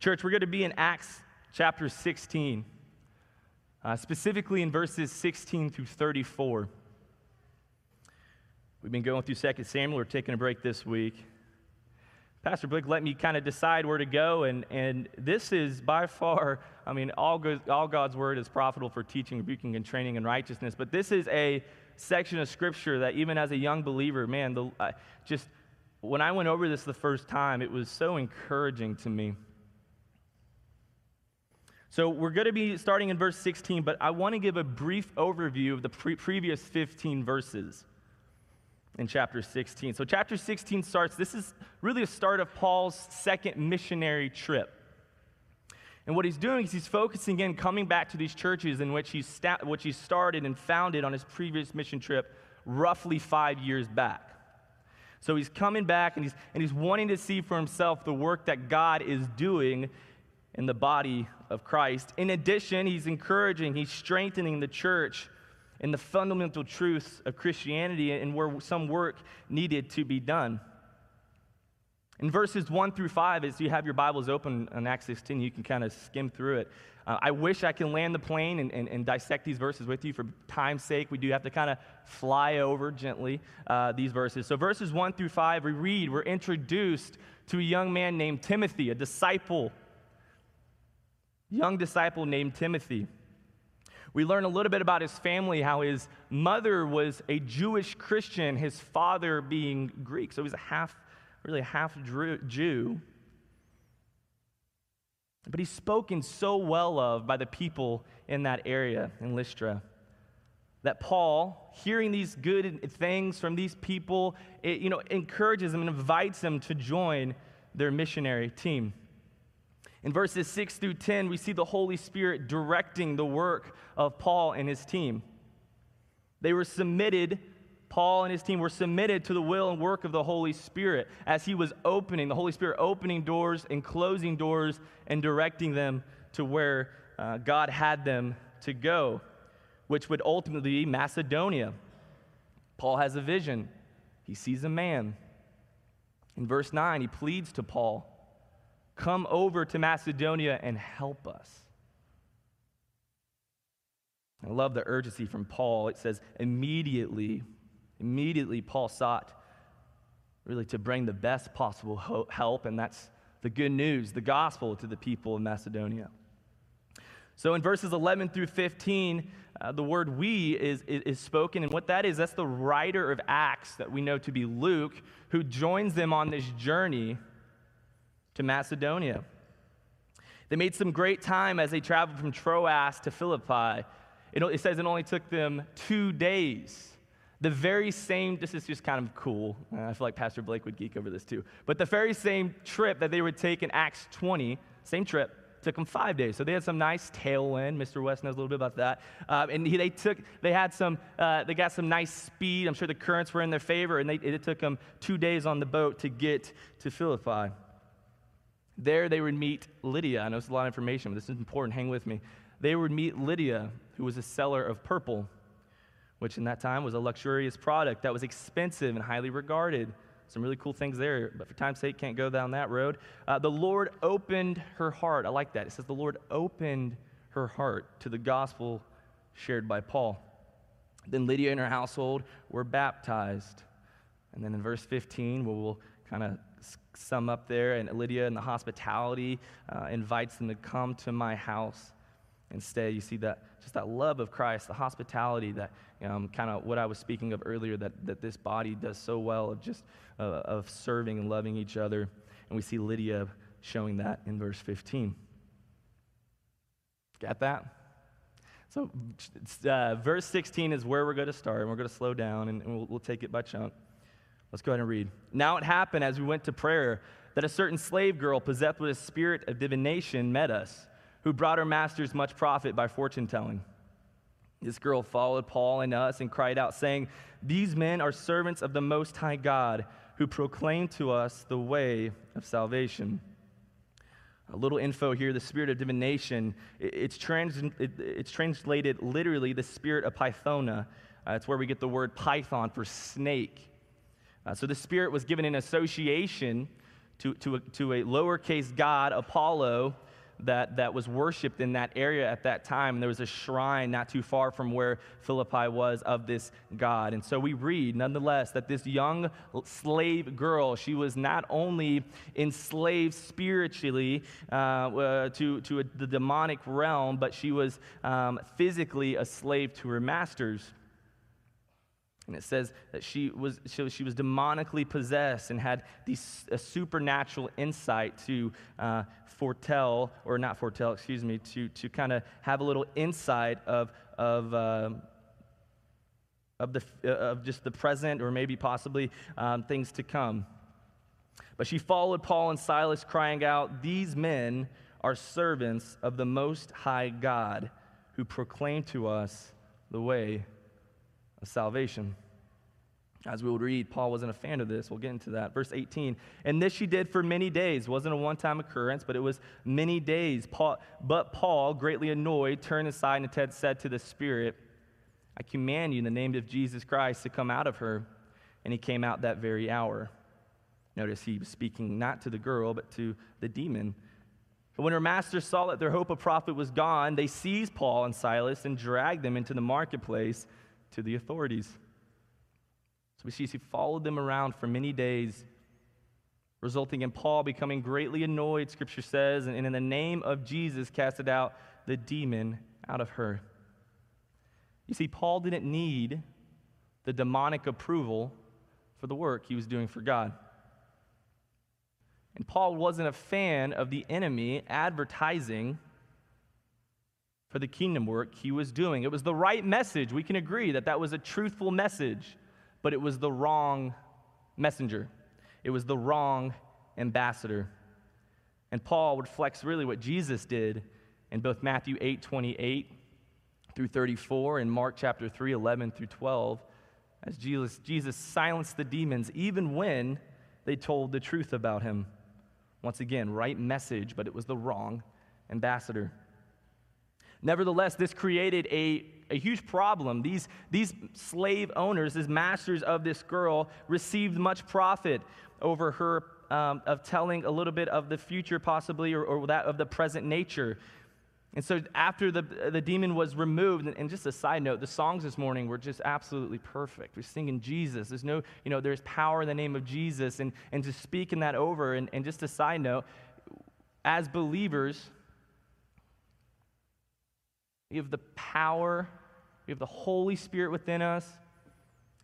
Church, we're going to be in Acts chapter 16, uh, specifically in verses 16 through 34. We've been going through 2 Samuel. We're taking a break this week. Pastor Blake let me kind of decide where to go, and, and this is by far, I mean, all, all God's word is profitable for teaching, rebuking, and training in righteousness, but this is a section of scripture that even as a young believer, man, the, uh, just when I went over this the first time, it was so encouraging to me. So we're going to be starting in verse 16, but I want to give a brief overview of the pre- previous 15 verses in chapter 16. So, chapter 16 starts, this is really the start of Paul's second missionary trip. And what he's doing is he's focusing in, coming back to these churches in which he, sta- which he started and founded on his previous mission trip roughly five years back. So he's coming back and he's, and he's wanting to see for himself the work that God is doing in the body of Christ. In addition, he's encouraging, he's strengthening the church in the fundamental truths of Christianity and where some work needed to be done. In verses 1 through 5, as you have your Bibles open on Acts 16, you can kind of skim through it. Uh, I wish I can land the plane and, and, and, dissect these verses with you. For time's sake, we do have to kind of fly over gently uh, these verses. So, verses 1 through 5, we read, we're introduced to a young man named Timothy, a disciple, young disciple named Timothy. We learn a little bit about his family, how his mother was a Jewish Christian, his father being Greek. So he's a half, really a half Jew. But he's spoken so well of by the people in that area in Lystra that Paul, hearing these good things from these people, it, you know, encourages them and invites them to join their missionary team. In verses 6 through 10, we see the Holy Spirit directing the work of Paul and his team. They were submitted, Paul and his team were submitted to the will and work of the Holy Spirit as he was opening, the Holy Spirit opening doors and closing doors and directing them to where uh, God had them to go, which would ultimately be Macedonia. Paul has a vision, he sees a man. In verse 9, he pleads to Paul Come over to Macedonia and help us. I love the urgency from Paul. It says, immediately, immediately, Paul sought really to bring the best possible help, and that's the good news, the gospel to the people of Macedonia. So in verses 11 through 15, uh, the word we is, is, is, spoken, and what that is, that's the writer of Acts that we know to be Luke, who joins them on this journey to Macedonia. They made some great time as they traveled from Troas to Philippi. It, it says it only took them two days. The very same, this is just kind of cool. I feel like Pastor Blake would geek over this too. But the very same trip that they would take in Acts 20, same trip, took them five days. So they had some nice tailwind. Mr. West knows a little bit about that. Uh, and he, they took, they had some, uh, they got some nice speed. I'm sure the currents were in their favor, and they, it took them two days on the boat to get to Philippi. There they would meet Lydia. I know it's a lot of information, but this is important. Hang with me. They would meet Lydia, who was a seller of purple, which in that time was a luxurious product that was expensive and highly regarded. Some really cool things there, but for time's sake, can't go down that road. Uh, the Lord opened her heart. I like that. It says the Lord opened her heart to the gospel shared by Paul. Then Lydia and her household were baptized. And then in verse 15, we'll kind of sum up there, and Lydia and the hospitality uh, invites them to come to my house and stay. You see that just that love of Christ, the hospitality that um, kind of what I was speaking of earlier that, that this body does so well of just uh, of serving and loving each other. And we see Lydia showing that in verse 15. Got that? So, uh, verse 16 is where we're going to start, and we're going to slow down and, and we'll, we'll take it by chunk. Let's go ahead and read. Now it happened as we went to prayer that a certain slave girl possessed with a spirit of divination met us, who brought her masters much profit by fortune telling. This girl followed Paul and us and cried out, saying, These men are servants of the Most High God, who proclaim to us the way of salvation. A little info here the spirit of divination, it's, trans, it's translated literally the spirit of Pythona. Uh, it's where we get the word python for snake. Uh, so the Spirit was given in association to, to, a, to a lowercase god, Apollo, that, that was worshiped in that area at that time. And there was a shrine not too far from where Philippi was of this God. And so we read, nonetheless, that this young slave girl, she was not only enslaved spiritually uh, uh, to, to a, the demonic realm, but she was um, physically a slave to her masters. And it says that she was, she, she was demonically possessed and had these, a supernatural insight to uh, foretell, or not foretell, excuse me, to, to kind of have a little insight of, of, uh, of, the, uh, of just the present or maybe possibly um, things to come. But she followed Paul and Silas, crying out, These men are servants of the Most High God who proclaim to us the way of salvation. As we will read, Paul wasn't a fan of this. We'll get into that. Verse 18. And this she did for many days. Wasn't a one time occurrence, but it was many days. Paul, but Paul, greatly annoyed, turned aside and said to the Spirit, I command you in the name of Jesus Christ to come out of her. And he came out that very hour. Notice he was speaking not to the girl, but to the demon. But when her masters saw that their hope of profit was gone, they seized Paul and Silas and dragged them into the marketplace to the authorities. So we see he followed them around for many days, resulting in Paul becoming greatly annoyed, scripture says, and in the name of Jesus casted out the demon out of her. You see, Paul didn't need the demonic approval for the work he was doing for God. And Paul wasn't a fan of the enemy advertising for the kingdom work he was doing. It was the right message. We can agree that that was a truthful message but it was the wrong messenger. It was the wrong ambassador. And Paul reflects really what Jesus did in both Matthew 8 28 through 34 and Mark chapter 3 11 through 12 as Jesus, Jesus silenced the demons even when they told the truth about him. Once again, right message, but it was the wrong ambassador. Nevertheless, this created a, a huge problem. These, these slave owners, as masters of this girl, received much profit over her um, of telling a little bit of the future, possibly, or, or, that of the present nature. And so, after the, the demon was removed, and, and just a side note, the songs this morning were just absolutely perfect. We're singing Jesus. There's no, you know, there's power in the name of Jesus, and, and just speaking that over. And, and just a side note, as believers, we have the power, we have the Holy Spirit within us.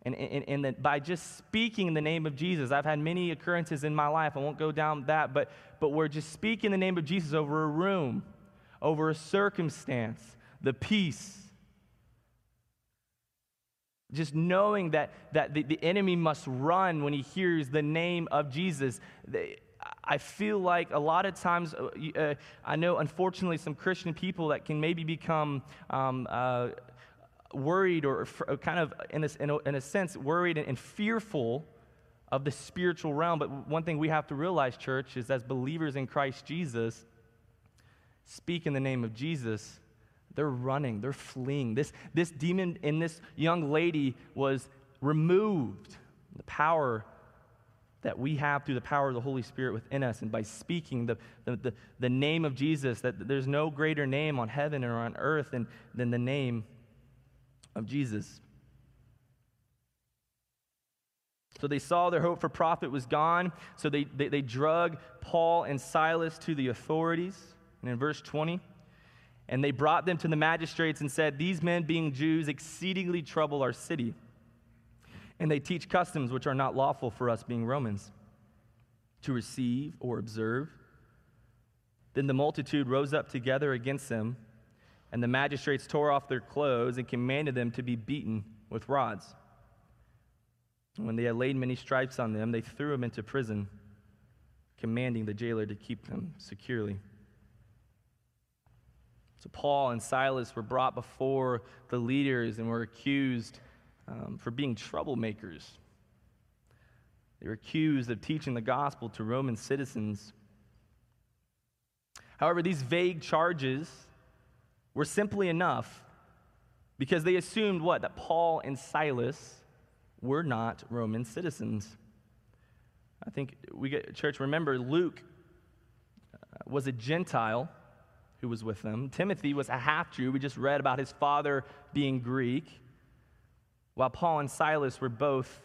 And, and, and that by just speaking in the name of Jesus, I've had many occurrences in my life. I won't go down that, but, but we're just speaking the name of Jesus over a room, over a circumstance, the peace. Just knowing that, that the, the enemy must run when he hears the name of Jesus. I feel like a lot of times, uh, uh, I know unfortunately some Christian people that can maybe become um, uh, worried or uh, kind of, in a, in a, in a sense, worried and, and fearful of the spiritual realm. But one thing we have to realize, church, is as believers in Christ Jesus, speak in the name of Jesus, they're running, they're fleeing. This, this demon in this young lady was removed. The power that we have through the power of the Holy Spirit within us and by speaking the, the, the, the, name of Jesus, that there's no greater name on heaven or on earth than, than the name of Jesus. So they saw their hope for profit was gone, so they, they, they drug Paul and Silas to the authorities. And in verse 20, and they brought them to the magistrates and said, These men, being Jews, exceedingly trouble our city and they teach customs which are not lawful for us, being Romans, to receive or observe. Then the multitude rose up together against them, and the magistrates tore off their clothes and commanded them to be beaten with rods. when they had laid many stripes on them, they threw them into prison, commanding the jailer to keep them securely. So Paul and Silas were brought before the leaders and were accused um, for being troublemakers. They were accused of teaching the gospel to Roman citizens. However, these vague charges were simply enough because they assumed what? That Paul and Silas were not Roman citizens. I think we get, church, remember Luke uh, was a Gentile who was with them. Timothy was a half Jew. We just read about his father being Greek. While Paul and Silas were both,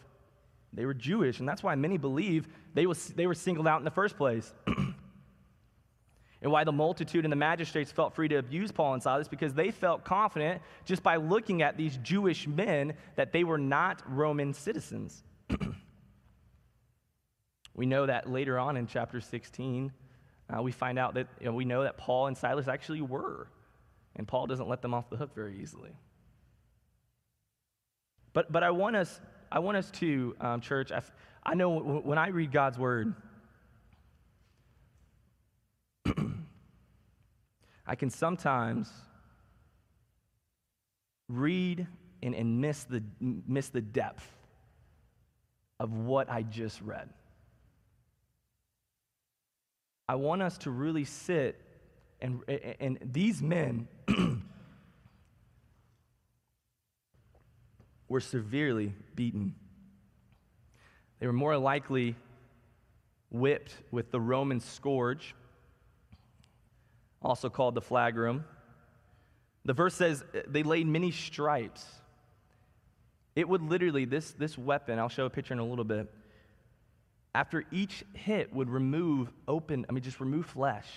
they were Jewish, and that's why many believe they, was, they were singled out in the first place. and why the multitude and the magistrates felt free to abuse Paul and Silas because they felt confident just by looking at these Jewish men that they were not Roman citizens. we know that later on in chapter 16, uh, we find out that you know, we know that Paul and Silas actually were. And Paul doesn't let them off the hook very easily. But, but I want us, I want us to, um, church, I, I know when I read God's word, I can sometimes read and, and miss, the, miss the depth of what I just read. I want us to really sit and, and these men were severely beaten. They were more likely whipped with the Roman scourge, also called the flagrum. The verse says uh, they laid many stripes. It would literally, this, this weapon, I'll show a picture in a little bit, after each hit would remove open, I mean, just remove flesh.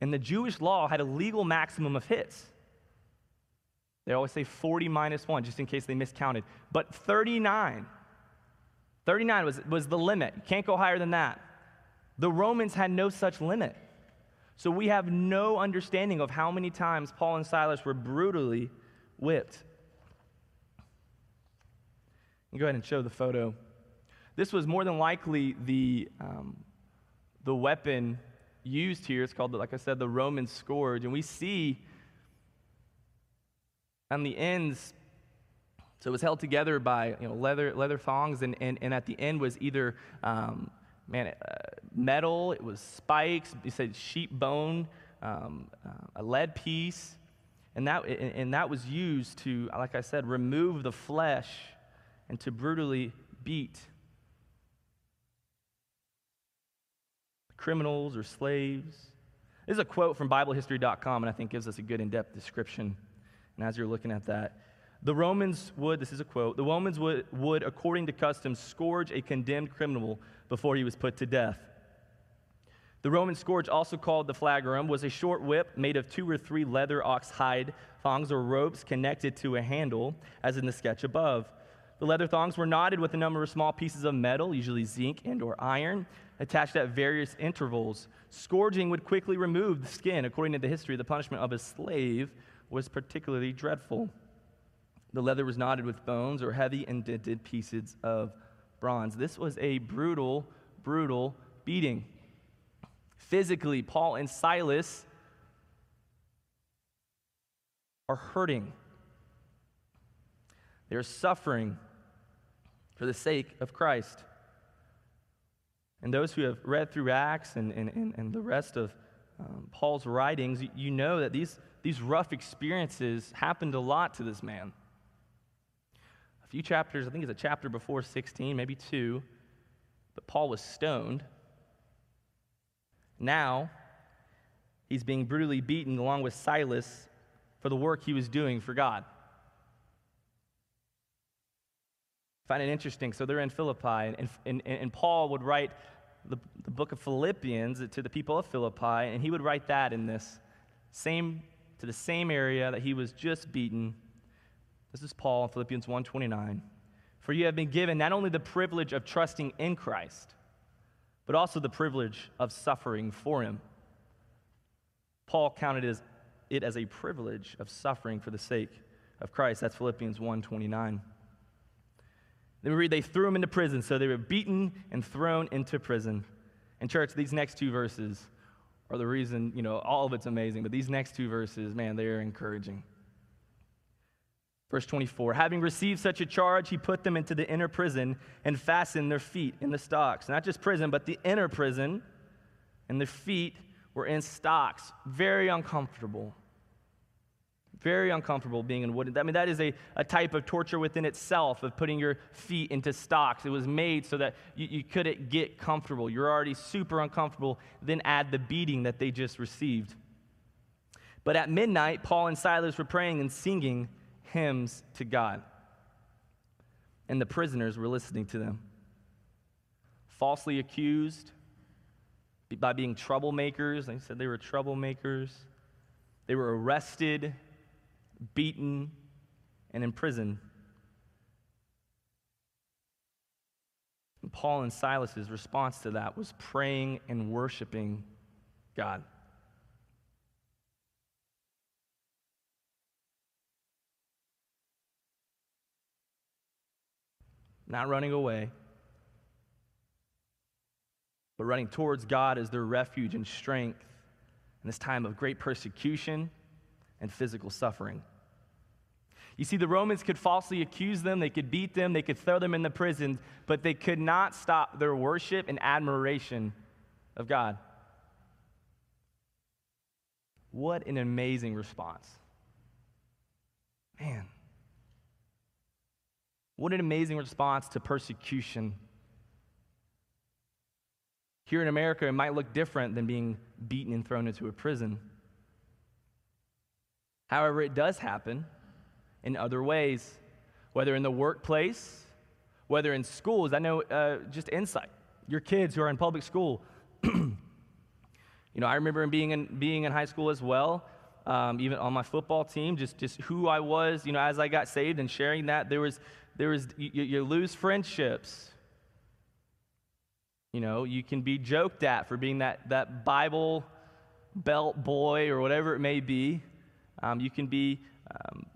And the Jewish law had a legal maximum of hits. They always say 40 minus 1, just in case they miscounted. But 39, 39 was, was the limit. You can't go higher than that. The Romans had no such limit. So we have no understanding of how many times Paul and Silas were brutally whipped. go ahead and show the photo. This was more than likely the, um, the weapon used here. It's called, like I said, the Roman scourge. And we see on the ends, so it was held together by you know, leather, leather thongs, and, and, and at the end was either um, man, uh, metal, it was spikes, you said sheep bone, um, uh, a lead piece. And that, and that was used to, like I said, remove the flesh and to brutally beat criminals or slaves. This is a quote from BibleHistory.com, and I think gives us a good in depth description. And as you're looking at that, the Romans would, this is a quote, the Romans would, would, according to custom, scourge a condemned criminal before he was put to death. The Roman scourge, also called the flagrum, was a short whip made of two or three leather ox hide thongs or ropes connected to a handle, as in the sketch above. The leather thongs were knotted with a number of small pieces of metal, usually zinc and or iron, attached at various intervals. Scourging would quickly remove the skin. According to the history, the punishment of a slave was particularly dreadful. The leather was knotted with bones or heavy indented pieces of bronze. This was a brutal, brutal beating. Physically, Paul and Silas are hurting. They're suffering for the sake of Christ. And those who have read through Acts and, and, and, the rest of um, Paul's writings, you know that these, these rough experiences happened a lot to this man. A few chapters, I think it's a chapter before 16, maybe two, but Paul was stoned. Now, he's being brutally beaten along with Silas for the work he was doing for God. find it interesting. So they're in Philippi, and, and, and Paul would write the, the book of Philippians to the people of Philippi, and he would write that in this same to the same area that he was just beaten. This is Paul in Philippians 1:29. For you have been given not only the privilege of trusting in Christ, but also the privilege of suffering for him. Paul counted it as a privilege of suffering for the sake of Christ. That's Philippians 1:29. Then we read they threw him into prison. So they were beaten and thrown into prison. And, church, these next two verses are the reason, you know, all of it's amazing, but these next two verses, man, they are encouraging. Verse 24 Having received such a charge, he put them into the inner prison and fastened their feet in the stocks. Not just prison, but the inner prison, and their feet were in stocks. Very uncomfortable. Very uncomfortable being in wooden. I mean, that is a, a type of torture within itself of putting your feet into stocks. It was made so that you, you couldn't get comfortable. You're already super uncomfortable. Then add the beating that they just received. But at midnight, Paul and Silas were praying and singing hymns to God. And the prisoners were listening to them. Falsely accused by being troublemakers. They said they were troublemakers. They were arrested beaten, and imprisoned. Paul and Silas's response to that was praying and worshiping God. Not running away, but running towards God as their refuge and strength in this time of great persecution and physical suffering. You see, the Romans could falsely accuse them, they could beat them, they could throw them in the prison, but they could not stop their worship and admiration of God. What an amazing response. Man. What an amazing response to persecution. Here in America, it might look different than being beaten and thrown into a prison. However, it does happen in other ways, whether in the workplace, whether in schools. I know uh, just insight. Your kids who are in public school. you know, I remember being in, being in high school as well, um, even on my football team, just, just who I was, you know, as I got saved and sharing that, there was, there was you, you lose friendships. You know, you can be joked at for being that, that Bible belt boy or whatever it may be. Um, you can be um,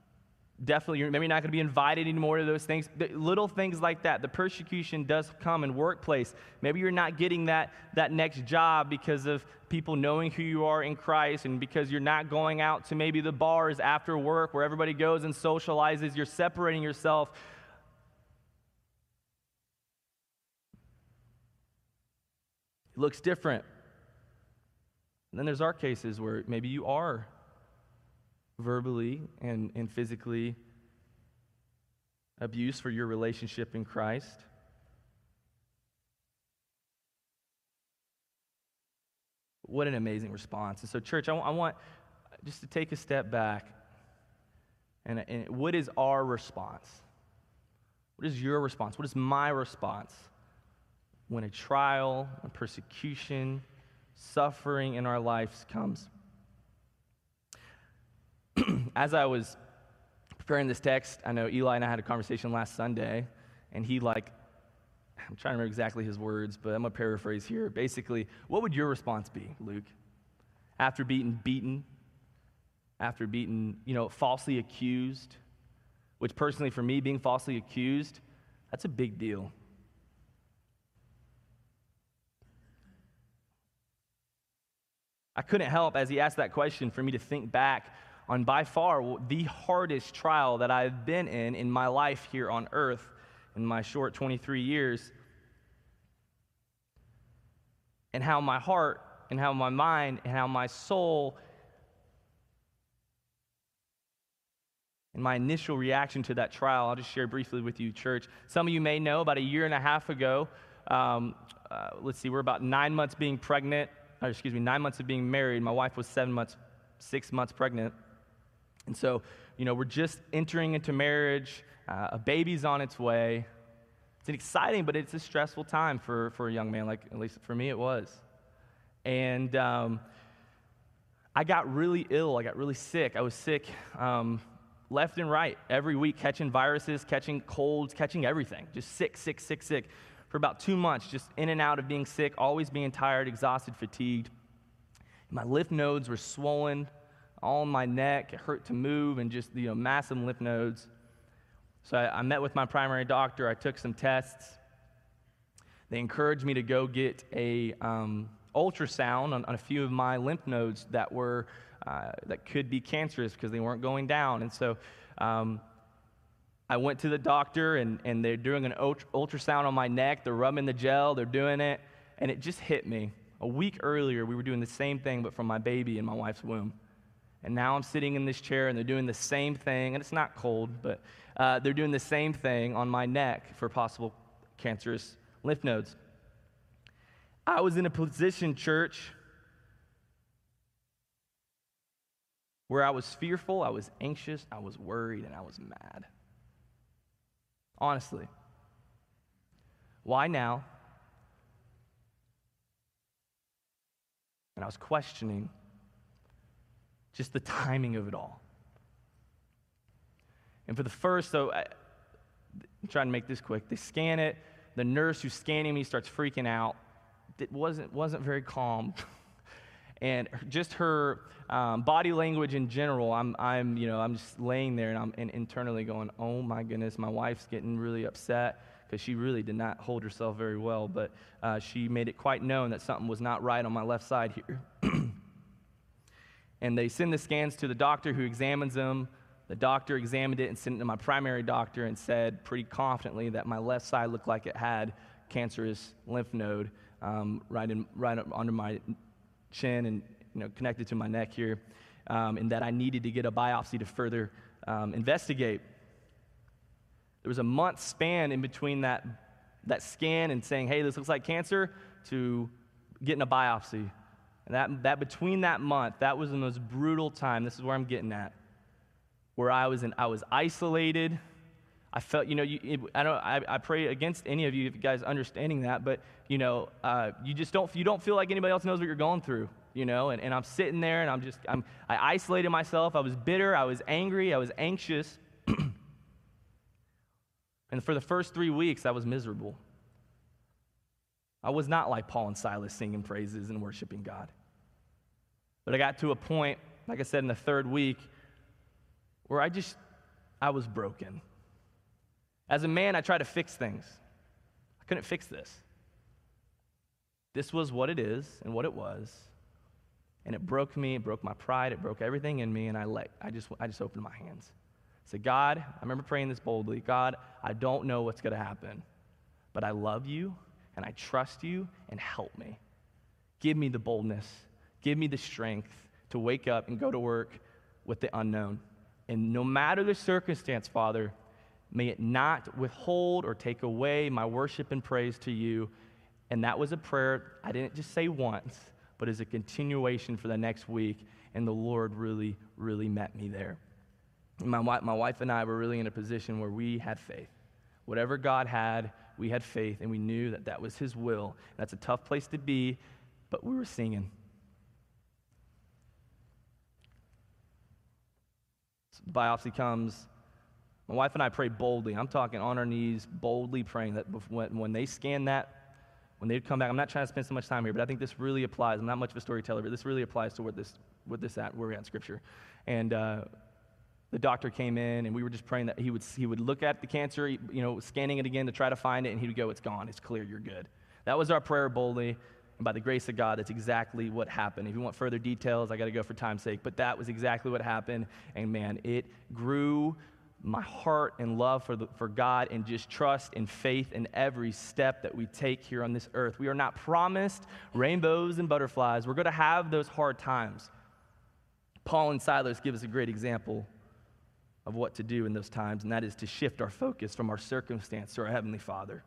definitely, you're maybe not going to be invited anymore to those things. The little things like that. The persecution does come in workplace. Maybe you're not getting that, that next job because of people knowing who you are in Christ and because you're not going out to maybe the bars after work where everybody goes and socializes. You're separating yourself. It looks different. And then there's our cases where maybe you are verbally and, and physically abuse for your relationship in Christ. What an amazing response. And so, church, I, I want just to take a step back. And, and what is our response? What is your response? What is my response when a trial, a persecution, suffering in our lives comes? as I was preparing this text, I know Eli and I had a conversation last Sunday, and he, like, I'm trying to remember exactly his words, but I'm going to paraphrase here. Basically, what would your response be, Luke? After being beaten, after being, you know, falsely accused, which personally for me, being falsely accused, that's a big deal. I couldn't help, as he asked that question, for me to think back on by far the hardest trial that I've been in in my life here on earth in my short 23 years. And how my heart and how my mind and how my soul and my initial reaction to that trial, I'll just share briefly with you, church. Some of you may know about a year and a half ago, um, uh, let's see, we're about nine months being pregnant, or excuse me, nine months of being married. My wife was seven months, six months pregnant. And so, you know, we're just entering into marriage, uh, a baby's on its way. It's an exciting, but it's a stressful time for, for a young man, like at least for me it was. And um, I got really ill. I got really sick. I was sick um, left and right every week, catching viruses, catching colds, catching everything. Just sick, sick, sick, sick. For about two months, just in and out of being sick, always being tired, exhausted, fatigued. My lymph nodes were swollen all in my neck. It hurt to move and just, you know, massive lymph nodes. So I, I met with my primary doctor. I took some tests. They encouraged me to go get a um, ultrasound on, on, a few of my lymph nodes that were uh, that could be cancerous because they weren't going down. And so um, I went to the doctor, and, and they're doing an ultrasound on my neck. They're rubbing the gel. They're doing it, and it just hit me. A week earlier, we were doing the same thing, but from my baby in my wife's womb. And now I'm sitting in this chair and they're doing the same thing, and it's not cold, but uh, they're doing the same thing on my neck for possible cancerous lymph nodes. I was in a position, church, where I was fearful, I was anxious, I was worried, and I was mad. Honestly. Why now? And I was questioning just the timing of it all. And for the first, so I, I'm trying to make this quick. They scan it. The nurse who's scanning me starts freaking out. It wasn't, wasn't very calm. and just her um, body language in general, I'm, I'm, you know, I'm just laying there and I'm and internally going, oh my goodness, my wife's getting really upset because she really did not hold herself very well. But uh, she made it quite known that something was not right on my left side here. and they send the scans to the doctor who examines them. The doctor examined it and sent it to my primary doctor and said pretty confidently that my left side looked like it had cancerous lymph node um, right, in, right under my chin and you know, connected to my neck here, um, and that I needed to get a biopsy to further um, investigate. There was a month span in between that, that scan and saying, hey, this looks like cancer, to getting a biopsy. And that, that between that month, that was the most brutal time. This is where I'm getting at. Where I was in, I was isolated. I felt, you know, you, I don't, I, I, pray against any of you, if you guys understanding that, but you know, uh, you just don't, you don't feel like anybody else knows what you're going through, you know, and, and I'm sitting there and I'm just, I'm, I isolated myself. I was bitter. I was angry. I was anxious. and for the first three weeks, I was miserable. I was not like Paul and Silas singing praises and worshiping God. But I got to a point, like I said, in the third week, where I just, I was broken. As a man, I tried to fix things. I couldn't fix this. This was what it is and what it was. And it broke me, it broke my pride, it broke everything in me, and I let I just I just opened my hands. I said, God, I remember praying this boldly, God, I don't know what's gonna happen, but I love you and I trust you and help me. Give me the boldness, give me the strength to wake up and go to work with the unknown. And no matter the circumstance, Father, may it not withhold or take away my worship and praise to you. And that was a prayer I didn't just say once, but as a continuation for the next week. And the Lord really, really met me there. My, my wife and I were really in a position where we had faith. Whatever God had, we had faith, and we knew that that was His will. That's a tough place to be, but we were singing. Biopsy comes. My wife and I pray boldly. I'm talking on our knees, boldly praying that when, when they scan that, when they come back, I'm not trying to spend so much time here, but I think this really applies. I'm not much of a storyteller, but this really applies to where this, where this at, where we're at in Scripture. And uh, the doctor came in, and we were just praying that he would, he would look at the cancer, you know, scanning it again to try to find it, and he would go, It's gone, it's clear, you're good. That was our prayer boldly. And by the grace of God, that's exactly what happened. If you want further details, I got to go for time's sake. But that was exactly what happened. And man, it grew my heart and love for, the, for God and just trust and faith in every step that we take here on this earth. We are not promised rainbows and butterflies. We're going to have those hard times. Paul and Silas give us a great example of what to do in those times, and that is to shift our focus from our circumstance to our Heavenly Father.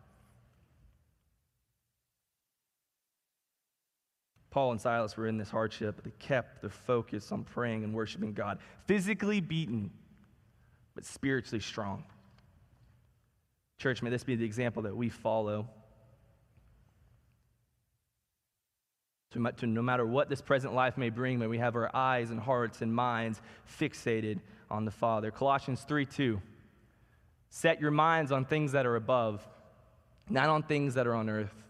Paul and Silas were in this hardship, but they kept their focus on praying and worshiping God. Physically beaten, but spiritually strong. Church, may this be the example that we follow. To, to no matter what this present life may bring, may we have our eyes and hearts and minds fixated on the Father. Colossians 3 2. Set your minds on things that are above, not on things that are on earth.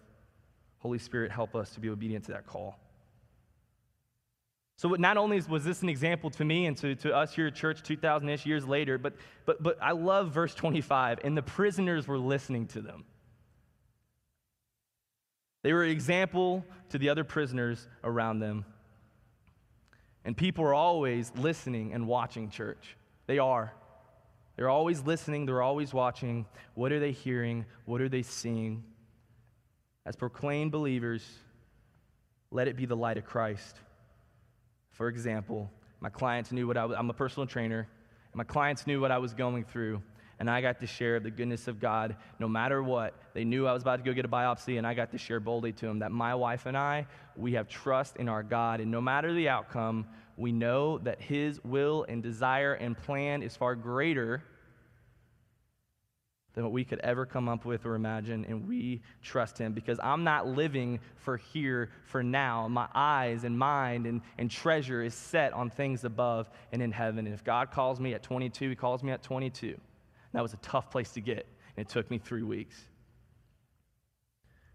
Holy Spirit, help us to be obedient to that call. So, not only was this an example to me and to, to us here at church 2,000 ish years later, but, but, but I love verse 25, and the prisoners were listening to them. They were an example to the other prisoners around them. And people are always listening and watching church. They are. They're always listening, they're always watching. What are they hearing? What are they seeing? As proclaimed believers, let it be the light of Christ. For example, My clients knew what I was, I'm a personal trainer, and my clients knew what I was going through. And I got to share the goodness of God no matter what. They knew I was about to go get a biopsy, and I got to share boldly to them that my wife and I, we have trust in our God. And no matter the outcome, we know that His will and desire and plan is far greater than what we could ever come up with or imagine, and we trust Him because I'm not living for here, for now. My eyes and mind and, and treasure is set on things above and in heaven. And if God calls me at 22, He calls me at 22. That was a tough place to get, and it took me three weeks.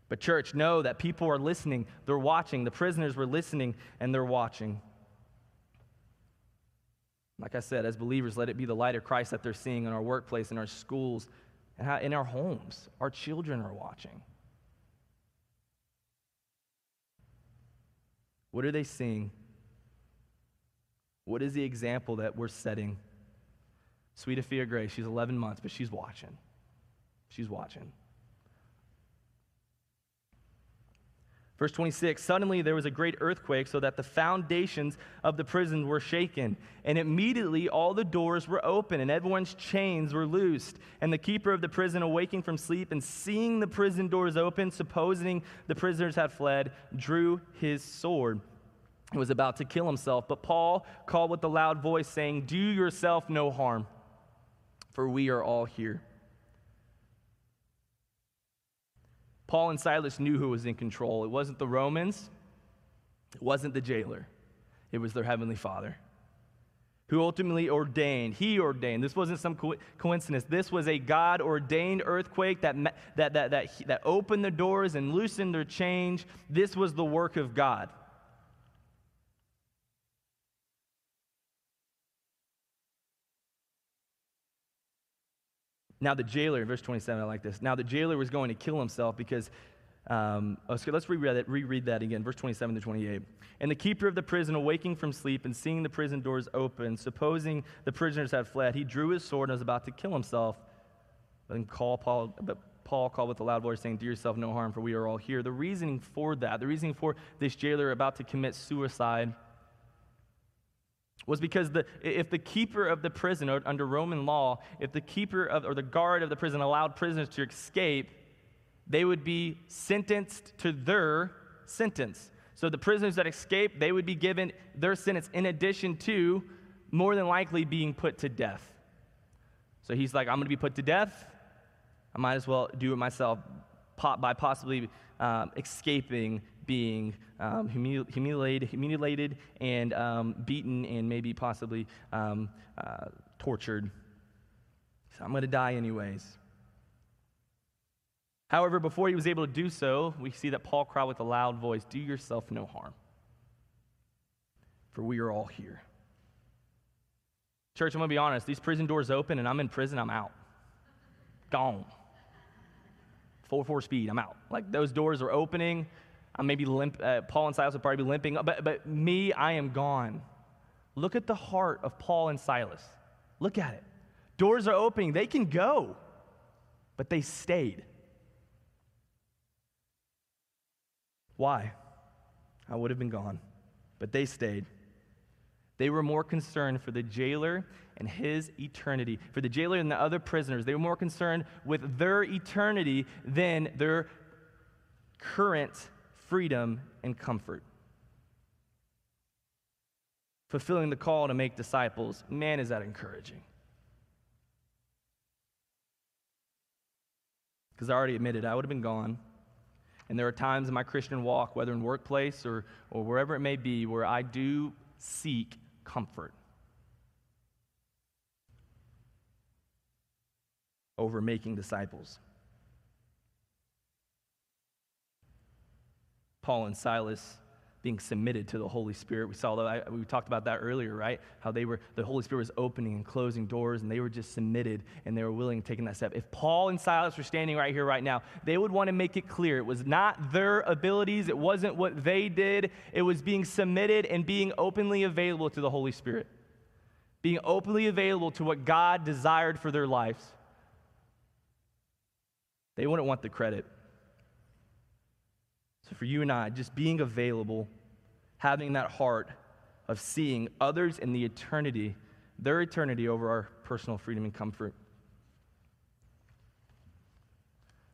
But, church, know that people are listening, they're watching. The prisoners were listening, and they're watching. Like I said, as believers, let it be the light of Christ that they're seeing in our workplace, in our schools, and how in our homes. Our children are watching. What are they seeing? What is the example that we're setting? Sweet Afia Gray, she's 11 months, but she's watching. She's watching. Verse 26 Suddenly there was a great earthquake, so that the foundations of the prison were shaken. And immediately all the doors were open, and everyone's chains were loosed. And the keeper of the prison, awaking from sleep and seeing the prison doors open, supposing the prisoners had fled, drew his sword. He was about to kill himself. But Paul called with a loud voice, saying, Do yourself no harm, for we are all here. Paul and Silas knew who was in control. It wasn't the Romans, it wasn't the jailer, it was their heavenly Father who ultimately ordained. He ordained. This wasn't some co- coincidence. This was a God ordained earthquake that, that, that, that, that opened the doors and loosened their chains. This was the work of God. Now, the jailer, verse 27, I like this. Now, the jailer was going to kill himself because, um, oh, so let's reread that, reread that again, verse 27 to 28. And the keeper of the prison, awaking from sleep and seeing the prison doors open, supposing the prisoners had fled, he drew his sword and was about to kill himself. Then call Paul, but Paul called with a loud voice, saying, Do yourself no harm, for we are all here. The reasoning for that, the reasoning for this jailer about to commit suicide, was because the, if the keeper of the prison, under Roman law, if the keeper of, or the guard of the prison allowed prisoners to escape, they would be sentenced to their sentence. So the prisoners that escape, they would be given their sentence in addition to more than likely being put to death. So he's like, I'm going to be put to death. I might as well do it myself by possibly um, escaping being um, humil- humiliated, humiliated and um, beaten and maybe possibly um, uh, tortured. So I'm going to die anyways. However, before he was able to do so, we see that Paul cried with a loud voice, Do yourself no harm, for we are all here. Church, I'm going to be honest. These prison doors open and I'm in prison, I'm out. Gone. 4 4 speed, I'm out. Like those doors are opening. I'm maybe limp. Uh, Paul and Silas would probably be limping, but, but me, I am gone. Look at the heart of Paul and Silas. Look at it. Doors are opening. They can go, but they stayed. Why? I would have been gone, but they stayed. They were more concerned for the jailer and his eternity. For the jailer and the other prisoners, they were more concerned with their eternity than their current freedom and comfort. Fulfilling the call to make disciples, man, is that encouraging. Because I already admitted I would have been gone. And there are times in my Christian walk, whether in workplace or, or wherever it may be, where I do seek comfort over making disciples. Paul and Silas being submitted to the Holy Spirit. We saw that, we talked about that earlier, right? How they were, the Holy Spirit was opening and closing doors, and they were just submitted and they were willing to take that step. If Paul and Silas were standing right here, right now, they would want to make it clear it was not their abilities, it wasn't what they did, it was being submitted and being openly available to the Holy Spirit, being openly available to what God desired for their lives. They wouldn't want the credit. So, for you and I, just being available, having that heart of seeing others in the eternity, their eternity over our personal freedom and comfort.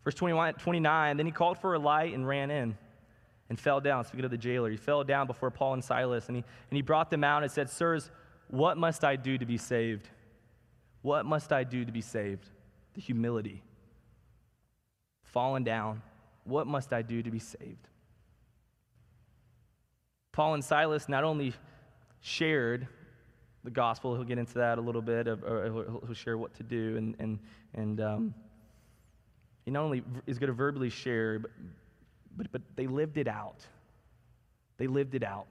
Verse 21, 29, then he called for a light and ran in and fell down. Speaking of the jailer, he fell down before Paul and Silas, and he, and he brought them out and said, Sirs, what must I do to be saved? What must I do to be saved? The humility. Falling down. What must I do to be saved? Paul and Silas not only shared the gospel, he'll get into that a little bit, he'll share what to do, and, and, and um, he not only is going to verbally share, but, but, but they lived it out. They lived it out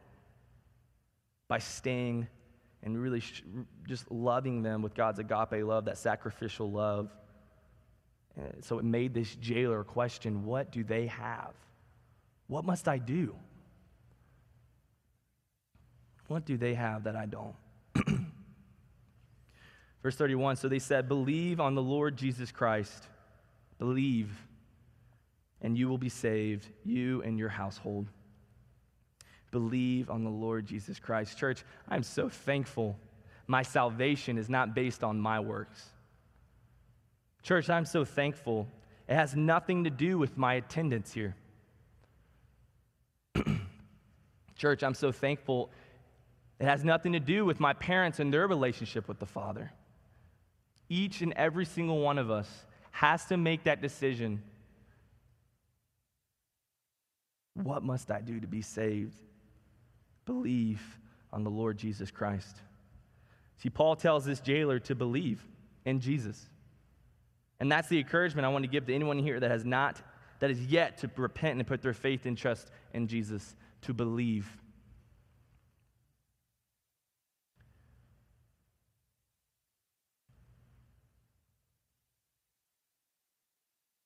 by staying and really sh- just loving them with God's agape love, that sacrificial love. And so it made this jailer question what do they have? What must I do? What do they have that I don't? Verse 31 So they said, Believe on the Lord Jesus Christ Believe, and you will be saved, you and your household. Believe on the Lord Jesus Christ. Church, I'm so thankful my salvation is not based on my works. Church, I'm so thankful. It has nothing to do with my attendance here. Church, I'm so thankful. It has nothing to do with my parents and their relationship with the Father. Each and every single one of us has to make that decision. What must I do to be saved? Believe on the Lord Jesus Christ. See, Paul tells this jailer to believe in Jesus. And that's the encouragement I want to give to anyone here that has not, that is yet to repent and put their faith and trust in Jesus, to believe.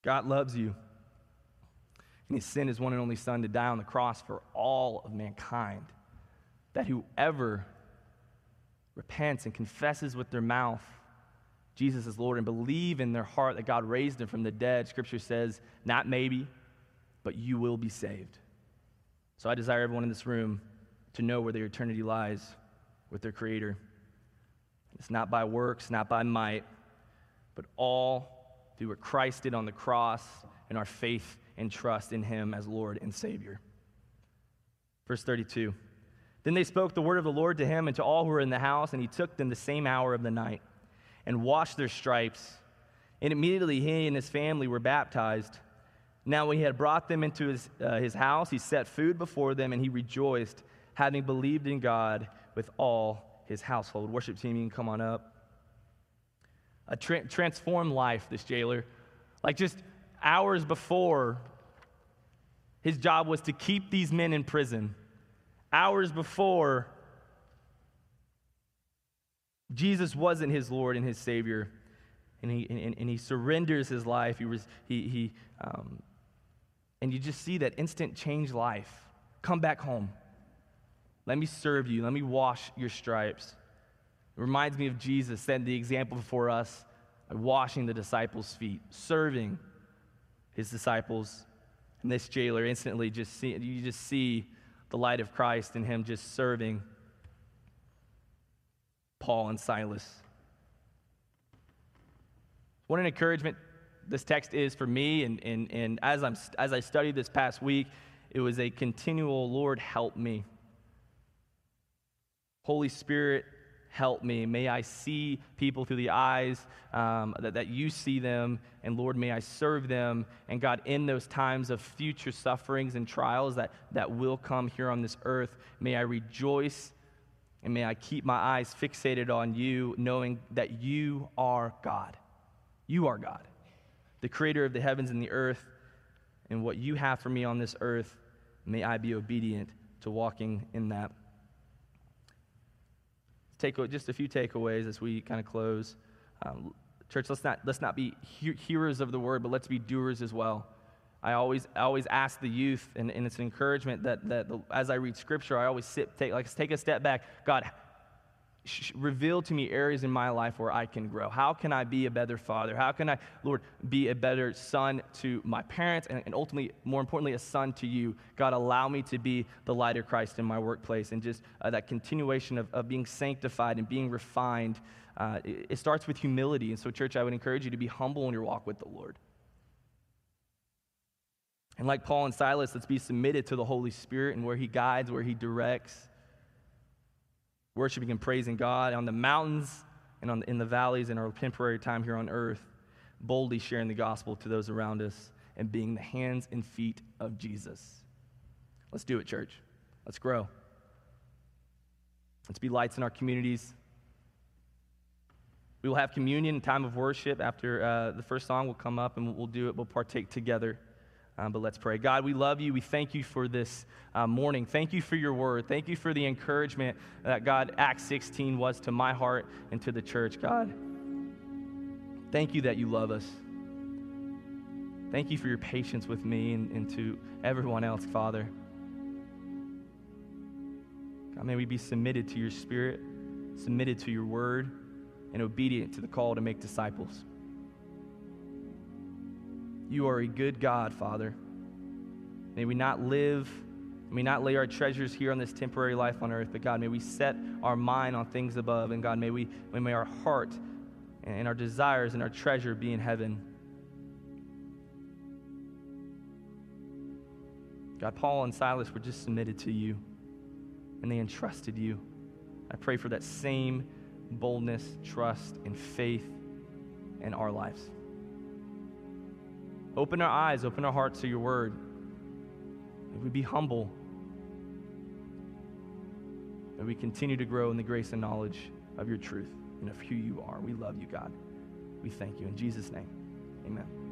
God loves you. And he sent his one and only Son to die on the cross for all of mankind. That whoever repents and confesses with their mouth Jesus is Lord and believe in their heart that God raised him from the dead, Scripture says, not maybe, but you will be saved. So I desire everyone in this room to know where their eternity lies with their Creator. It's not by works, not by might, but all through what Christ did on the cross and our faith and trust in him as Lord and Savior. Verse 32 Then they spoke the word of the Lord to him and to all who were in the house, and he took them the same hour of the night and washed their stripes. And immediately he and his family were baptized. Now, when he had brought them into his, uh, his house, he set food before them, and he rejoiced, having believed in God with all his household. Worship team, you can come on up a tra- transformed life, this jailer. Like just hours before, his job was to keep these men in prison. Hours before, Jesus wasn't his Lord and his Savior. And he, and, and he surrenders his life. He was, he, he, um, and you just see that instant change life. Come back home. Let me serve you. Let me wash your stripes. It reminds me of Jesus setting the example for us washing the disciples' feet, serving his disciples. And this jailer instantly just see, you just see the light of Christ in him just serving Paul and Silas. What an encouragement this text is for me. And, and, and as, I'm, as I studied this past week, it was a continual Lord, help me. Holy Spirit, help me. May I see people through the eyes um, that, that you see them. And Lord, may I serve them. And God, in those times of future sufferings and trials that, that will come here on this earth, may I rejoice and may I keep my eyes fixated on you, knowing that you are God. You are God, the creator of the heavens and the earth. And what you have for me on this earth, may I be obedient to walking in that take just a few takeaways as we kind of close. Um, church, let's not, let's not be he- hearers of the word, but let's be doers as well. I always, I always ask the youth, and, and it's an encouragement that, that the, as I read scripture, I always sit, take, like, take a step back. God, sh- reveal to me areas in my life where I can grow. How can I be a better father? How can I, Lord, be a better son to my parents and, and ultimately, more importantly, a son to you? God, allow me to be the light of Christ in my workplace and just uh, that continuation of, of being sanctified and being refined. Uh, it, it starts with humility. And so, church, I would encourage you to be humble in your walk with the Lord. And like Paul and Silas, let's be submitted to the Holy Spirit and where He guides, where He directs worshiping and praising God on the mountains and on the, in the valleys in our temporary time here on earth, boldly sharing the gospel to those around us and being the hands and feet of Jesus. Let's do it, church. Let's grow. Let's be lights in our communities. We will have communion, time of worship. After uh, the first song will come up and we'll do it. We'll partake together. Um, but let's pray. God, we love you. We thank you for this uh, morning. Thank you for your word. Thank you for the encouragement that God, Acts 16 was to my heart and to the church. God, thank you that you love us. Thank you for your patience with me and, and to everyone else, Father. God, may we be submitted to your spirit, submitted to your word, and obedient to the call to make disciples. You are a good God, Father. May we not live, may we not lay our treasures here on this temporary life on earth, but God, may we set our mind on things above. And God, may, we, may our heart and our desires and our treasure be in heaven. God, Paul and Silas were just submitted to you, and they entrusted you. I pray for that same boldness, trust, and faith in our lives. Open our eyes, open our hearts to your word. May we be humble. May we continue to grow in the grace and knowledge of your truth and of who you are. We love you, God. We thank you. In Jesus' name, amen.